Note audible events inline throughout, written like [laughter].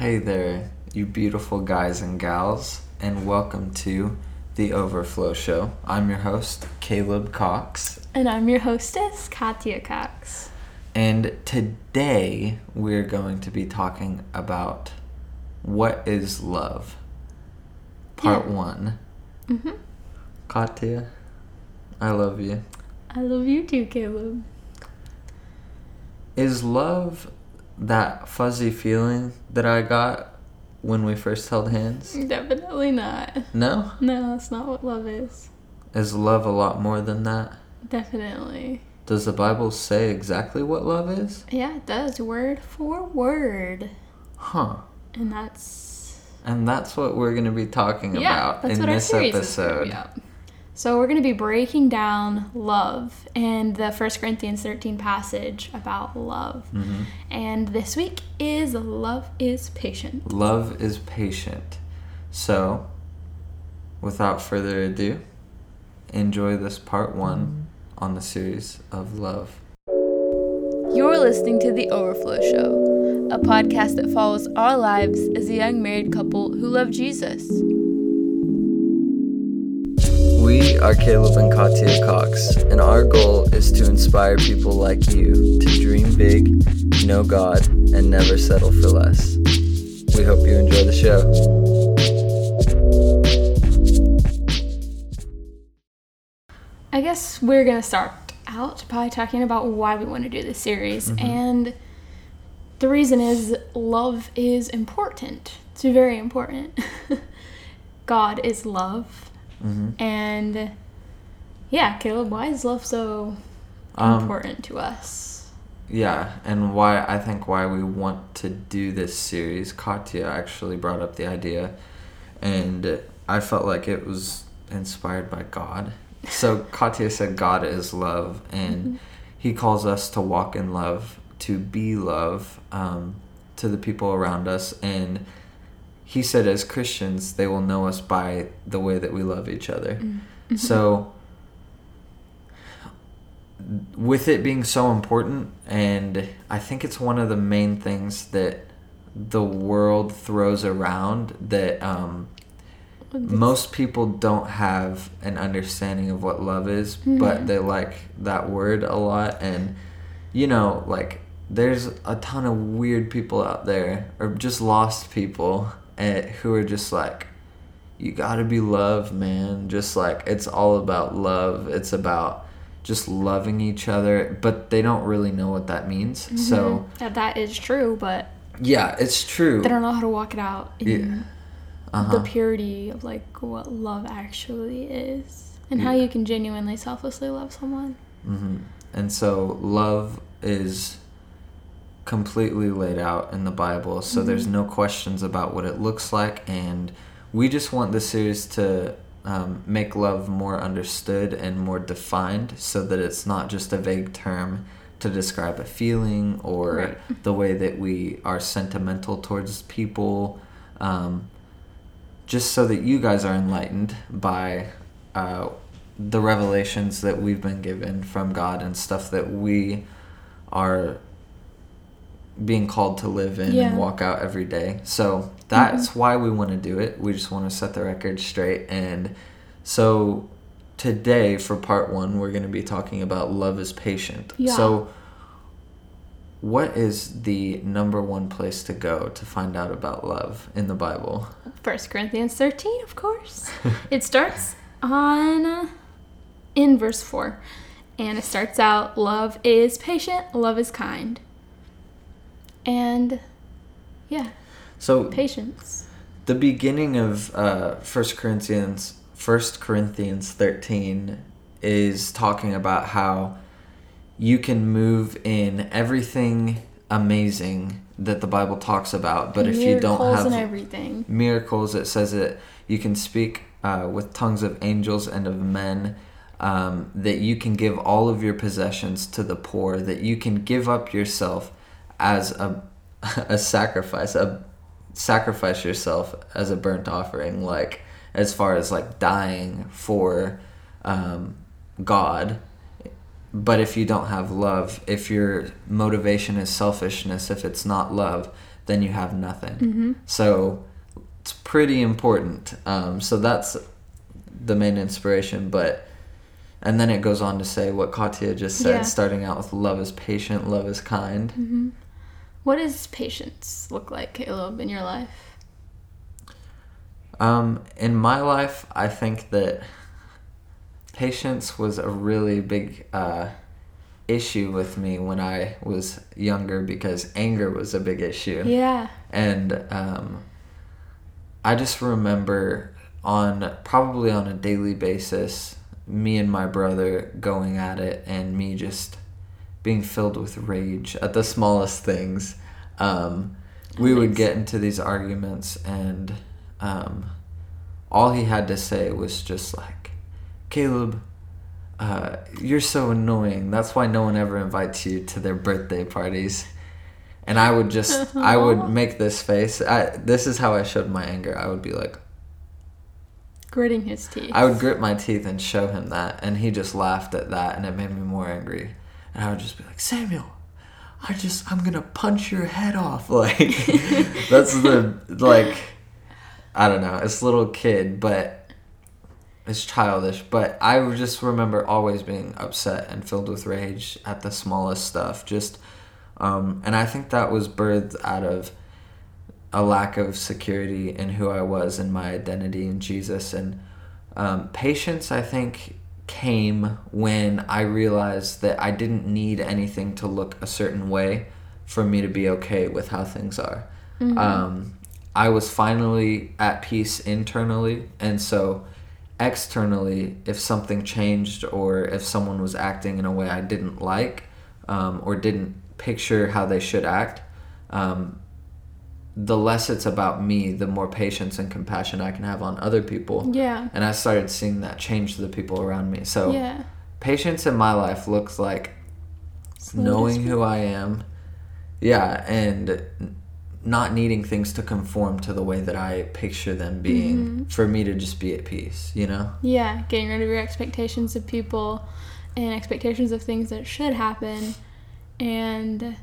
Hey there, you beautiful guys and gals, and welcome to the Overflow Show. I'm your host, Caleb Cox, And I'm your hostess, Katya Cox. and today we're going to be talking about what is love. Part Yeah. one. hmm Katya, I love you. I love you too, Caleb. Is love that fuzzy feeling that I got when we first held hands? Definitely not. No? No, that's not what love is. Is love a lot more than that? Definitely. Does the Bible say exactly what love is? Yeah, it does, word for word. Huh. And that's. And that's what we're going to be talking yeah, about in this series is gonna episode. Be about. So, we're going to be breaking down love and the 1 Corinthians 13 passage about love. Mhm. And this week is Love is Patient. Love is patient. So, without further ado, enjoy this part one on the series of love. You're listening to The Overflow Show, a podcast that follows our lives as a young married couple who love Jesus. We are Caleb and Katya Cox, and our goal is to inspire people like you to dream big, know God, and never settle for less. We hope you enjoy the show. I guess we're gonna start out by talking about why we want to do this series, mm-hmm. and the reason is love is important. It's very important. [laughs] God is love, hmm and yeah, Caleb, why is love so Um, important to us? Yeah, and why I think why we want to do this series, Katya actually brought up the idea, and I felt like it was inspired by God. So [laughs] Katya said God is love, and He calls us to walk in love, to be love um, to the people around us, and He said as Christians they will know us by the way that we love each other. So with it being so important and I think it's one of the main things that the world throws around that um, most people don't have an understanding of what love is but Mhm. they like that word a lot and you know like there's a ton of weird people out there or just lost people eh, who are just like you gotta be loved, man. Just like it's all about love. It's about just loving each other, but they don't really know what that means. So That that is true, but yeah, it's true. they don't know how to walk it out Yeah. Uh-huh. the purity of like what love actually is, and how you can genuinely, selflessly love someone. hmm And so love is completely laid out in the Bible. So there's no questions about what it looks like. And we just want the series to um, make love more understood and more defined so that it's not just a vague term to describe a feeling or Right. [laughs] the way that we are sentimental towards people. Um, just so that you guys are enlightened by uh, the revelations that we've been given from God and stuff that we are being called to live in Yeah. and walk out every day. So that's mm-hmm. why we want to do it. We just want to set the record straight. And so today, for part one, we're going to be talking about love is patient. Yeah. So, what is the number one place to go to find out about love in the Bible? First Corinthians 13, of course. it starts on uh, in verse 4. And it starts out love is patient, love is kind. And yeah, So, patience. the beginning of uh, 1 Corinthians 1 Corinthians 13 is talking about how you can move in everything amazing that the Bible talks about, but if you don't have everything. miracles, it says that you can speak uh, with tongues of angels and of men. Um, that you can give all of your possessions to the poor. That you can give up yourself as a [laughs] a sacrifice, a sacrifice yourself as a burnt offering, like as far as like dying for um, God. But if you don't have love, if your motivation is selfishness, if it's not love, then you have nothing. Mm-hmm. So it's pretty important. Um, so that's the main inspiration. But and then it goes on to say what Katya just said, Yeah. starting out with love is patient, love is kind. Mm-hmm. What does patience look like, Caleb, in your life? Um, in my life, I think that patience was a really big uh, issue with me when I was younger because anger was a big issue. Yeah. And um, I just remember on probably on a daily basis, me and my brother going at it and me just being filled with rage at the smallest things. Um, we would get into these arguments and um, all he had to say was just like, Caleb, uh, you're so annoying. That's why no one ever invites you to their birthday parties. And I would just, I would make this face. I, this is how I showed my anger. I would be like, Gritting his teeth. I would grit my teeth and show him that. And he just laughed at that and it made me more angry. And I would just be like, Samuel, I just, I'm to punch your head off. [laughs] Like, that's the, like, I don't know. It's little kid, but it's childish. But I just remember always being upset and filled with rage at the smallest stuff. Just, um, and I think that was birthed out of a lack of security in who I was and my identity in Jesus. And um, patience, I think, came when I realized that I didn't need anything to look a certain way for me to be okay with how things are. Um, I was finally at peace internally, and so externally, if something changed or if someone was acting in a way I didn't like um, or didn't picture how they should act, um, the less it's about me, the more patience and compassion I can have on other people. yeah. And I started seeing that change to the people around me. So yeah. patience in my life looks like Slow knowing who I am. Yeah, and not needing things to conform to the way that I picture them being Mm-hmm. for me to just be at peace, you know? Yeah, getting rid of your expectations of people and expectations of things that should happen. And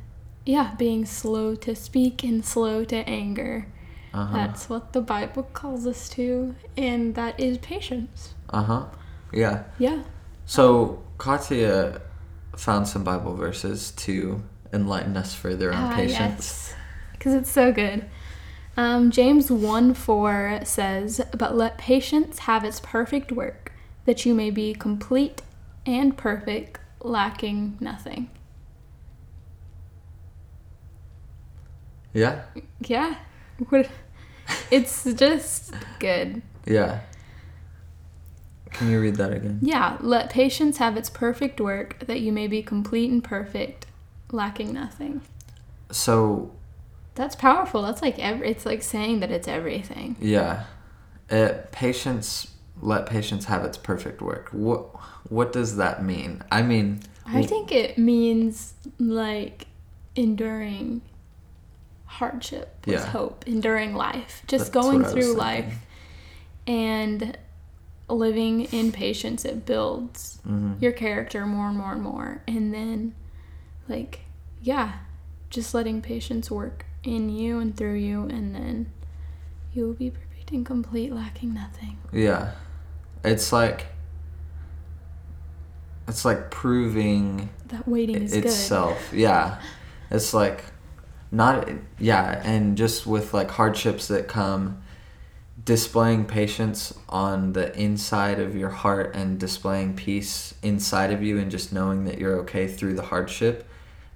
yeah, being slow to speak and slow to anger. Uh-huh. That's what the Bible calls us to. And that is patience. Uh-huh. Yeah. Yeah. So Katya found some Bible verses to enlighten us further on Ah, patience. Because it's so good. Um, James 1 4 says, But let patience have its perfect work, that you may be complete and perfect, lacking nothing. Yeah. Yeah. What? It's just good. Yeah. Can you read that again? Yeah. Let patience have its perfect work, that you may be complete and perfect, lacking nothing. So, That's powerful. That's like every. It's like saying that it's everything. yeah. It, patience let patience have its perfect work. What what does that mean? I mean, I think it means like enduring hardship with Yeah. hope, enduring life, just That's going what I was through life and living in patience. It builds mhm. your character more and more and more. And then, like, yeah, just letting patience work in you and through you, and then you will be perfect and complete, lacking nothing. yeah. It's like it's like proving That waiting is itself. Yeah. It's like not yeah, and just with like hardships that come displaying patience on the inside of your heart and displaying peace inside of you and just knowing that you're okay through the hardship.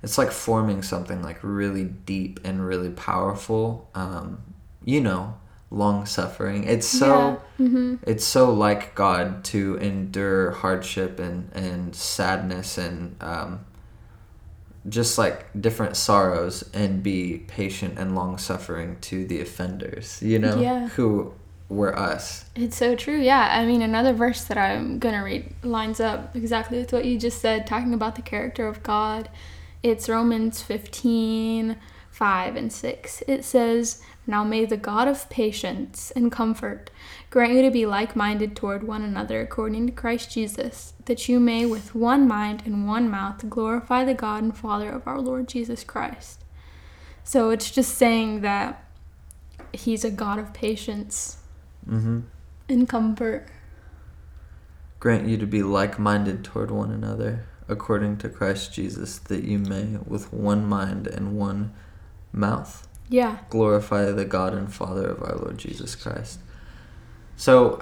It's like forming something like really deep and really powerful. Um, you know, long suffering. It's so Yeah. hmm it's so like God to endure hardship and, and sadness and um, just like different sorrows and be patient and long suffering to the offenders, you know, Yeah. who were us. It's so true. Yeah. I mean, another verse that I'm going to read lines up exactly with what you just said, talking about the character of God. It's Romans 15 5 and 6. It says, Now may the God of patience and comfort grant you to be like minded toward one another according to Christ Jesus, that you may with one mind and one mouth glorify the God and Father of our Lord Jesus Christ. So it's just saying that he's a God of patience Mm-hmm. and comfort. Grant you to be like minded toward one another, according to Christ Jesus, that you may, with one mind and one mouth, Yeah. glorify the God and Father of our Lord Jesus Christ. So,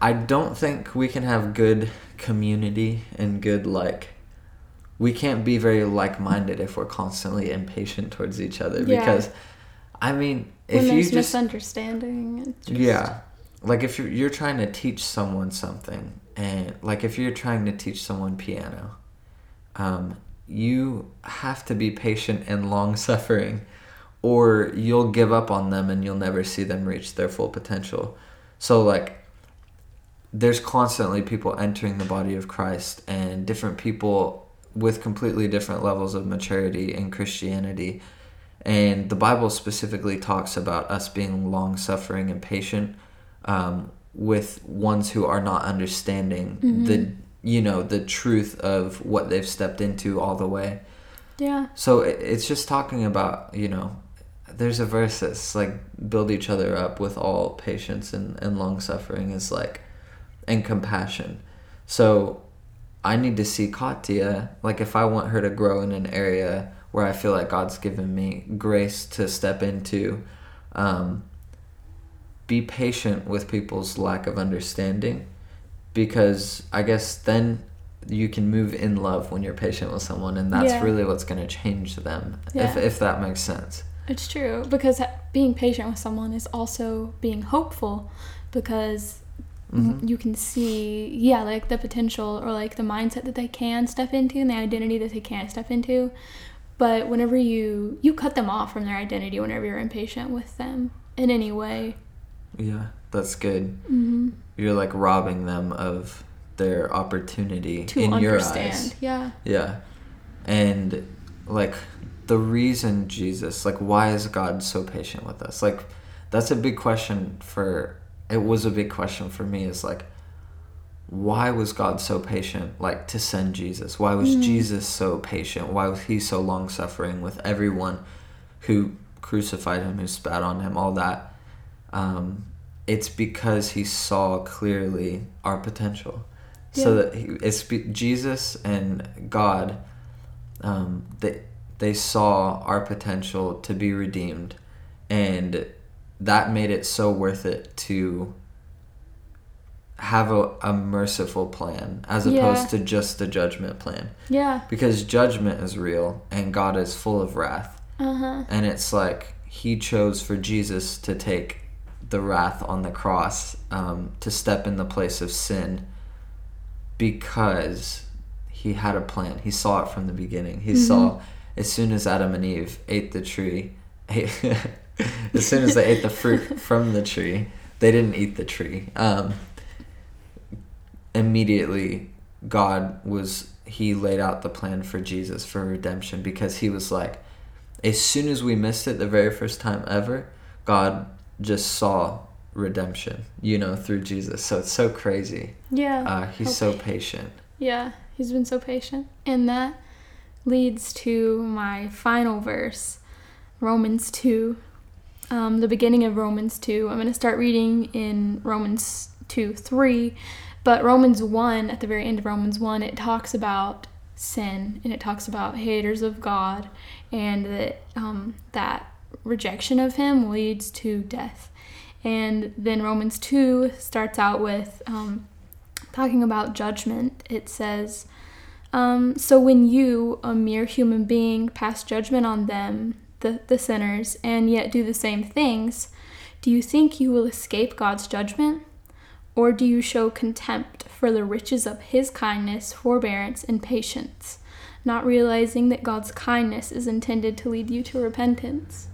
I don't think we can have good community and good, like, we can't be very like minded if we're constantly impatient towards each other. Yeah. Because, I mean, if when you just. misunderstanding. It's just, Yeah. Like if you're you're trying to teach someone something and like if you're trying to teach someone piano, um, you have to be patient and long suffering or you'll give up on them and you'll never see them reach their full potential. So like there's constantly people entering the body of Christ and different people with completely different levels of maturity in Christianity. And the Bible specifically talks about us being long suffering and patient um, with ones who are not understanding the you know the truth of what they've stepped into all the way. Yeah. So it's just talking about you know there's a verse that's like build each other up with all patience and, and long suffering is like and compassion. So I need to see Katya like if I want her to grow in an area where I feel like God's given me grace to step into. Um, be patient with people's lack of understanding because I guess then you can move in love when you're patient with someone and that's Yeah. really what's going to change them if, if that makes sense It's true because being patient with someone is also being hopeful because m- Mhm. you can see, yeah, like the potential or like the mindset that they can step into and the identity that they can step into. But whenever you you cut them off from their identity whenever you're impatient with them in any way. yeah that's good hmm you're like robbing them of their opportunity To in your eyes Yeah. Yeah. And like the reason Jesus, like why is God so patient with us? Like that's a big question for it was a big question for me is like why was God so patient like to send Jesus? Why was Jesus so patient? Why was he so long suffering with everyone who crucified him, who spat on him, all that? Um it's because he saw clearly our potential so that he, it's be- Jesus and God, um, they they saw our potential to be redeemed, and that made it so worth it to have a, a merciful plan as Yeah. opposed to just a judgment plan Yeah. because judgment is real and God is full of wrath Uh-huh. and it's like he chose for Jesus to take the wrath on the cross, um, to step in the place of sin, because he had a plan. He saw it from the beginning. He saw as soon as Adam and Eve ate the tree, [laughs] as soon as they ate the fruit [laughs] from the tree, they didn't eat the tree. Um, immediately, God was he laid out the plan for Jesus for redemption because he was like as soon as we missed it the very first time ever, God just saw redemption, you know, through Jesus. So it's so crazy. Yeah. Uh, he's so patient. Yeah, he's been so patient. And that leads to my final verse, Romans 2. Um, the beginning of Romans 2. I'm going to start reading in Romans 2 3. But Romans 1, at the very end of Romans 1, it talks about sin and it talks about haters of God and that um, that rejection of Him leads to death. And then Romans 2 starts out with um, talking about judgment. It says, um, So when you, a mere human being, pass judgment on them, the, the sinners, and yet do the same things, do you think you will escape God's judgment? Or do you show contempt for the riches of His kindness, forbearance, and patience, not realizing that God's kindness is intended to lead you to repentance?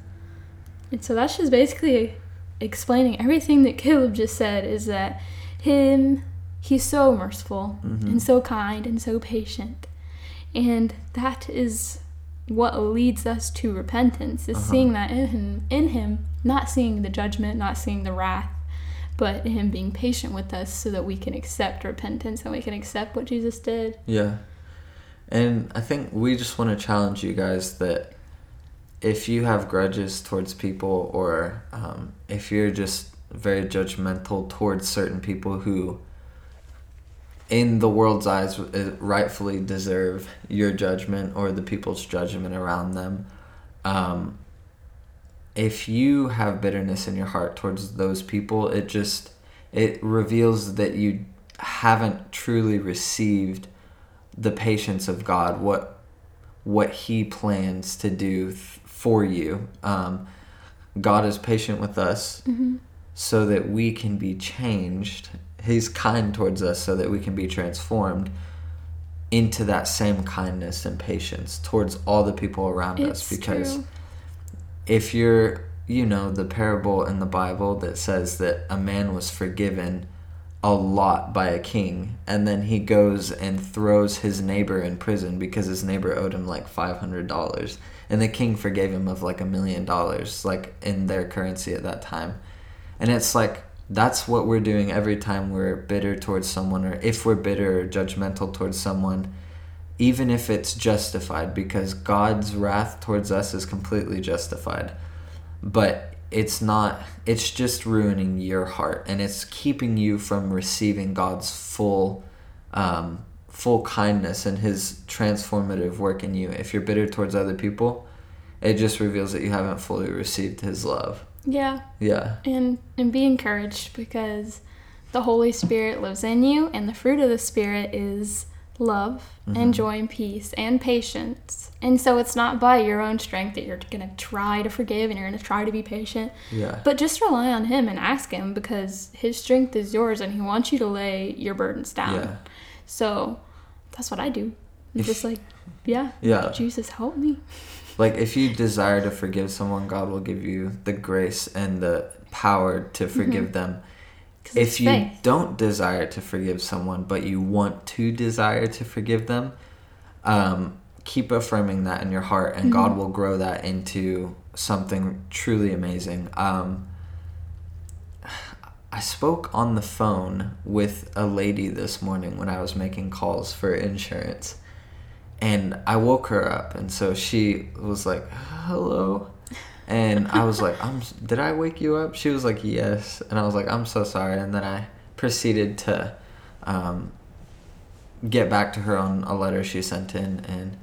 And so that's just basically explaining everything that Caleb just said is that Him, He's so merciful and so kind and so patient. And that is what leads us to repentance is seeing that in him in him not seeing the judgment not seeing the wrath but him being patient with us so that we can accept repentance and we can accept what jesus did Yeah. And I think we just want to challenge you guys that if you have grudges towards people or um, if you're just very judgmental towards certain people who in the world's eyes rightfully deserve your judgment or the people's judgment around them um, if you have bitterness in your heart towards those people it just it reveals that you haven't truly received the patience of god what what he plans to do th- for you um, god is patient with us Mm-hmm. so that we can be changed. He's kind towards us so that we can be transformed into that same kindness and patience towards all the people around us. Because true. if you're, you know, the parable in the Bible that says that a man was forgiven a lot by a king, and then he goes and throws his neighbor in prison because his neighbor owed him like $500. And the king forgave him of like a million dollars, like in their currency at that time. And it's like that's what we're doing every time we're bitter towards someone, or if we're bitter or judgmental towards someone, even if it's justified, because God's wrath towards us is completely justified. But it's not, it's just ruining your heart and it's keeping you from receiving God's full. Um, full kindness and his transformative work in you if you're bitter towards other people it just reveals that you haven't fully received his love Yeah. yeah And and be encouraged because the Holy Spirit lives in you and the fruit of the Spirit is love Mhm. and joy and peace and patience. And so it's not by your own strength that you're going to try to forgive and you're going to try to be patient, yeah but just rely on him and ask him because his strength is yours and he wants you to lay your burdens down. yeah So that's what I do. I'm If- just like, yeah, yeah Jesus help me. [laughs] like if you desire to forgive someone god will give you the grace and the power to forgive them. if you faith. don't desire to forgive someone but you want to desire to forgive them um, keep affirming that in your heart and god Mhm. will grow that into something truly amazing um, i spoke on the phone with a lady this morning when i was making calls for insurance and i woke her up and so she was like hello and I was like, "I'm. Did I wake you up?" She was like, "Yes," and I was like, "I'm so sorry." And then I proceeded to um, get back to her on a letter she sent in, and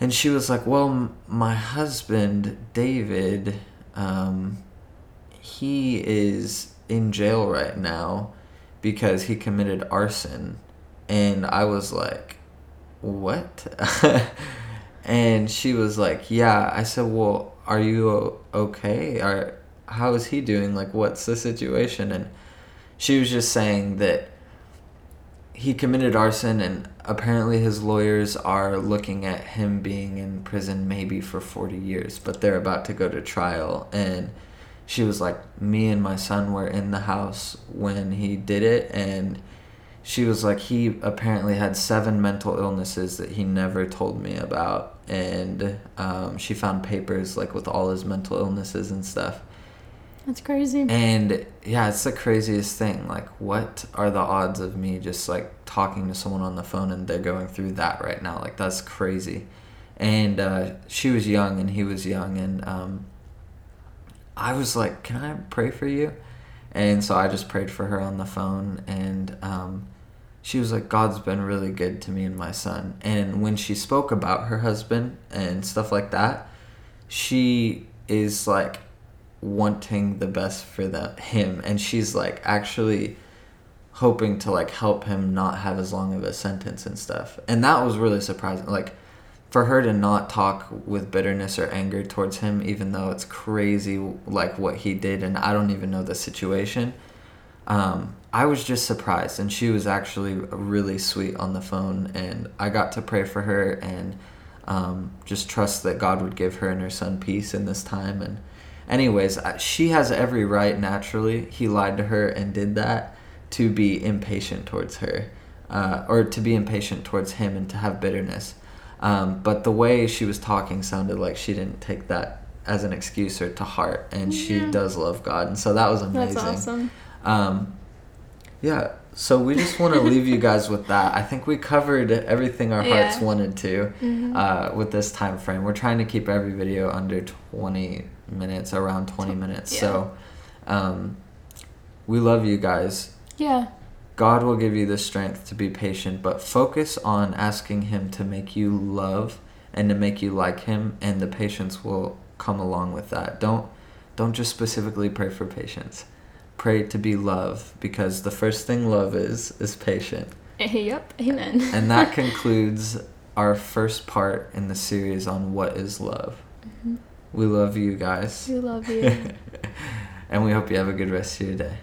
and she was like, "Well, my husband David, um, he is in jail right now because he committed arson," and I was like, "What?" [laughs] and she was like, "Yeah." I said, "Well, are you okay? Are how is he doing? Like, what's the situation?" And she was just saying that he committed arson, and apparently his lawyers are looking at him being in prison maybe for forty years, but they're about to go to trial. And she was like, "Me and my son were in the house when he did it, and." She was like he apparently had seven mental illnesses that he never told me about. And um, she found papers like with all his mental illnesses and stuff. That's crazy. and yeah it's the craziest thing. Like what are the odds of me just like talking to someone on the phone and they're going through that right now? Like that's crazy. And uh, she was young and he was young and um, i was like can i pray for you? And so i just prayed for her on the phone and um, she was like god's been really good to me and my son. And when she spoke about her husband and stuff like that she is like wanting the best for the him. And she's like actually hoping to like help him not have as long of a sentence and stuff. And that was really surprising. Like for her to not talk with bitterness or anger towards him even though it's crazy like what he did. And i don't even know the situation um, i was just surprised and she was actually really sweet on the phone and i got to pray for her and um, just trust that god would give her and her son peace in this time and anyways she has every right naturally he lied to her and did that to be impatient towards her uh, or to be impatient towards him and to have bitterness. Um, but the way she was talking sounded like she didn't take that as an excuse or to heart and she does love god and so that was amazing. That's awesome. Um, yeah So we just want to [laughs] leave you guys with that. I think we covered everything our hearts Yeah. wanted to Mhm. uh, with this time frame. We're trying to keep every video under 20 minutes, around 20 minutes. Yeah. So um, we love you guys. yeah. God will give you the strength to be patient, but focus on asking Him to make you love and to make you like Him, and the patience will come along with that. Don't don't just specifically pray for patience. Pray to be love, because the first thing love is is patient. [laughs] Yep. Amen. [laughs] And that [laughs] concludes our first part in the series on what is love. Mhm. We love you guys, We love you. and we hope you have a good rest of your day.